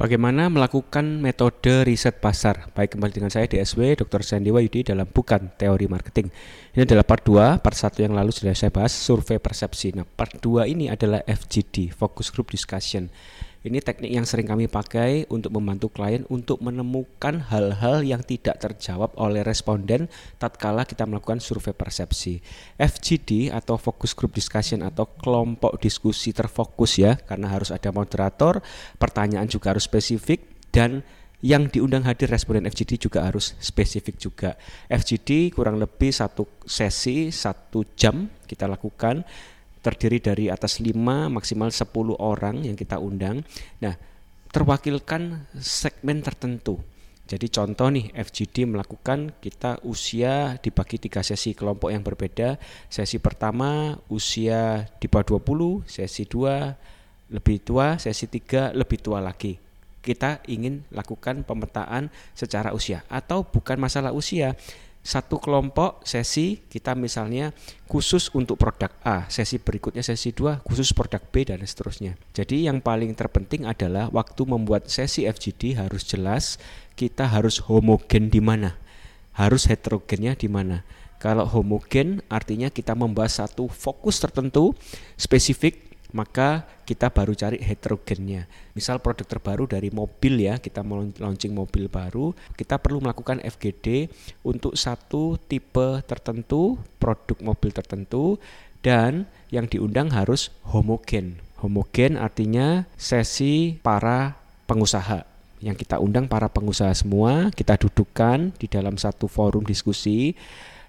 Bagaimana melakukan metode riset pasar? Baik kembali dengan saya DSW Dr. Sandiwa Yudi dalam bukan teori marketing. Ini adalah part 2, part 1 yang lalu sudah saya bahas survei persepsi. Nah, part 2 ini adalah FGD, Focus Group Discussion. Ini teknik yang sering kami pakai untuk membantu klien untuk menemukan hal-hal yang tidak terjawab oleh responden tatkala kita melakukan survei persepsi. FGD atau focus group discussion atau kelompok diskusi terfokus ya, karena harus ada moderator, pertanyaan juga harus spesifik dan yang diundang hadir responden FGD juga harus spesifik juga. FGD kurang lebih satu sesi satu jam kita lakukan terdiri dari atas 5 maksimal 10 orang yang kita undang. Nah, terwakilkan segmen tertentu. Jadi contoh nih FGD melakukan kita usia dibagi tiga sesi kelompok yang berbeda. Sesi pertama usia di bawah 20, sesi 2 lebih tua, sesi 3 lebih tua lagi. Kita ingin lakukan pemetaan secara usia atau bukan masalah usia satu kelompok sesi kita misalnya khusus untuk produk A, sesi berikutnya sesi 2 khusus produk B dan seterusnya. Jadi yang paling terpenting adalah waktu membuat sesi FGD harus jelas kita harus homogen di mana, harus heterogennya di mana. Kalau homogen artinya kita membahas satu fokus tertentu spesifik maka kita baru cari heterogennya. Misal produk terbaru dari mobil ya, kita mau launching mobil baru, kita perlu melakukan FGD untuk satu tipe tertentu, produk mobil tertentu dan yang diundang harus homogen. Homogen artinya sesi para pengusaha yang kita undang para pengusaha semua, kita dudukkan di dalam satu forum diskusi.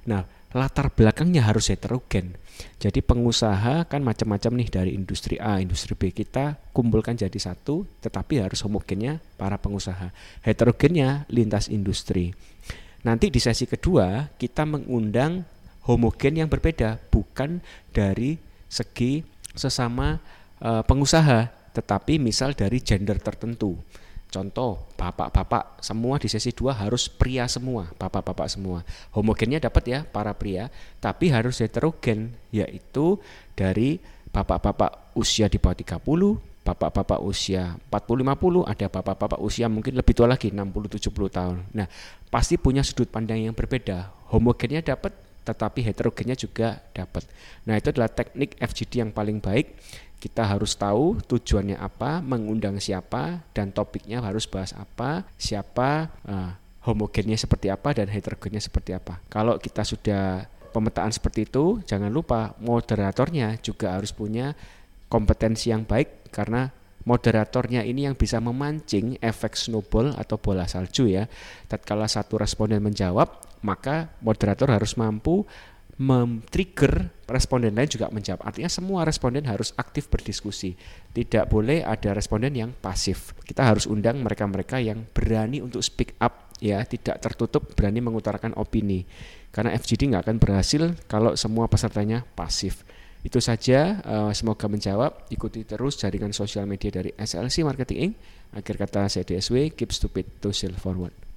Nah, latar belakangnya harus heterogen. Jadi pengusaha kan macam-macam nih dari industri A, industri B kita kumpulkan jadi satu, tetapi harus homogennya para pengusaha. Heterogennya lintas industri. Nanti di sesi kedua kita mengundang homogen yang berbeda, bukan dari segi sesama uh, pengusaha, tetapi misal dari gender tertentu. Contoh, bapak-bapak semua di sesi 2 harus pria semua, bapak-bapak semua. Homogennya dapat ya para pria, tapi harus heterogen, yaitu dari bapak-bapak usia di bawah 30, bapak-bapak usia 40-50, ada bapak-bapak usia mungkin lebih tua lagi 60-70 tahun. Nah, pasti punya sudut pandang yang berbeda. Homogennya dapat, tetapi heterogennya juga dapat. Nah, itu adalah teknik FGD yang paling baik kita harus tahu tujuannya apa, mengundang siapa, dan topiknya harus bahas apa, siapa, uh, homogennya seperti apa, dan heterogennya seperti apa. Kalau kita sudah pemetaan seperti itu, jangan lupa moderatornya juga harus punya kompetensi yang baik karena moderatornya ini yang bisa memancing efek snowball atau bola salju ya. Tatkala satu responden menjawab, maka moderator harus mampu men-trigger responden lain juga menjawab. Artinya semua responden harus aktif berdiskusi. Tidak boleh ada responden yang pasif. Kita harus undang mereka-mereka yang berani untuk speak up ya, tidak tertutup berani mengutarakan opini. Karena FGD nggak akan berhasil kalau semua pesertanya pasif. Itu saja, uh, semoga menjawab. Ikuti terus jaringan sosial media dari SLC Marketing Inc. Akhir kata saya DSW, keep stupid to sell forward.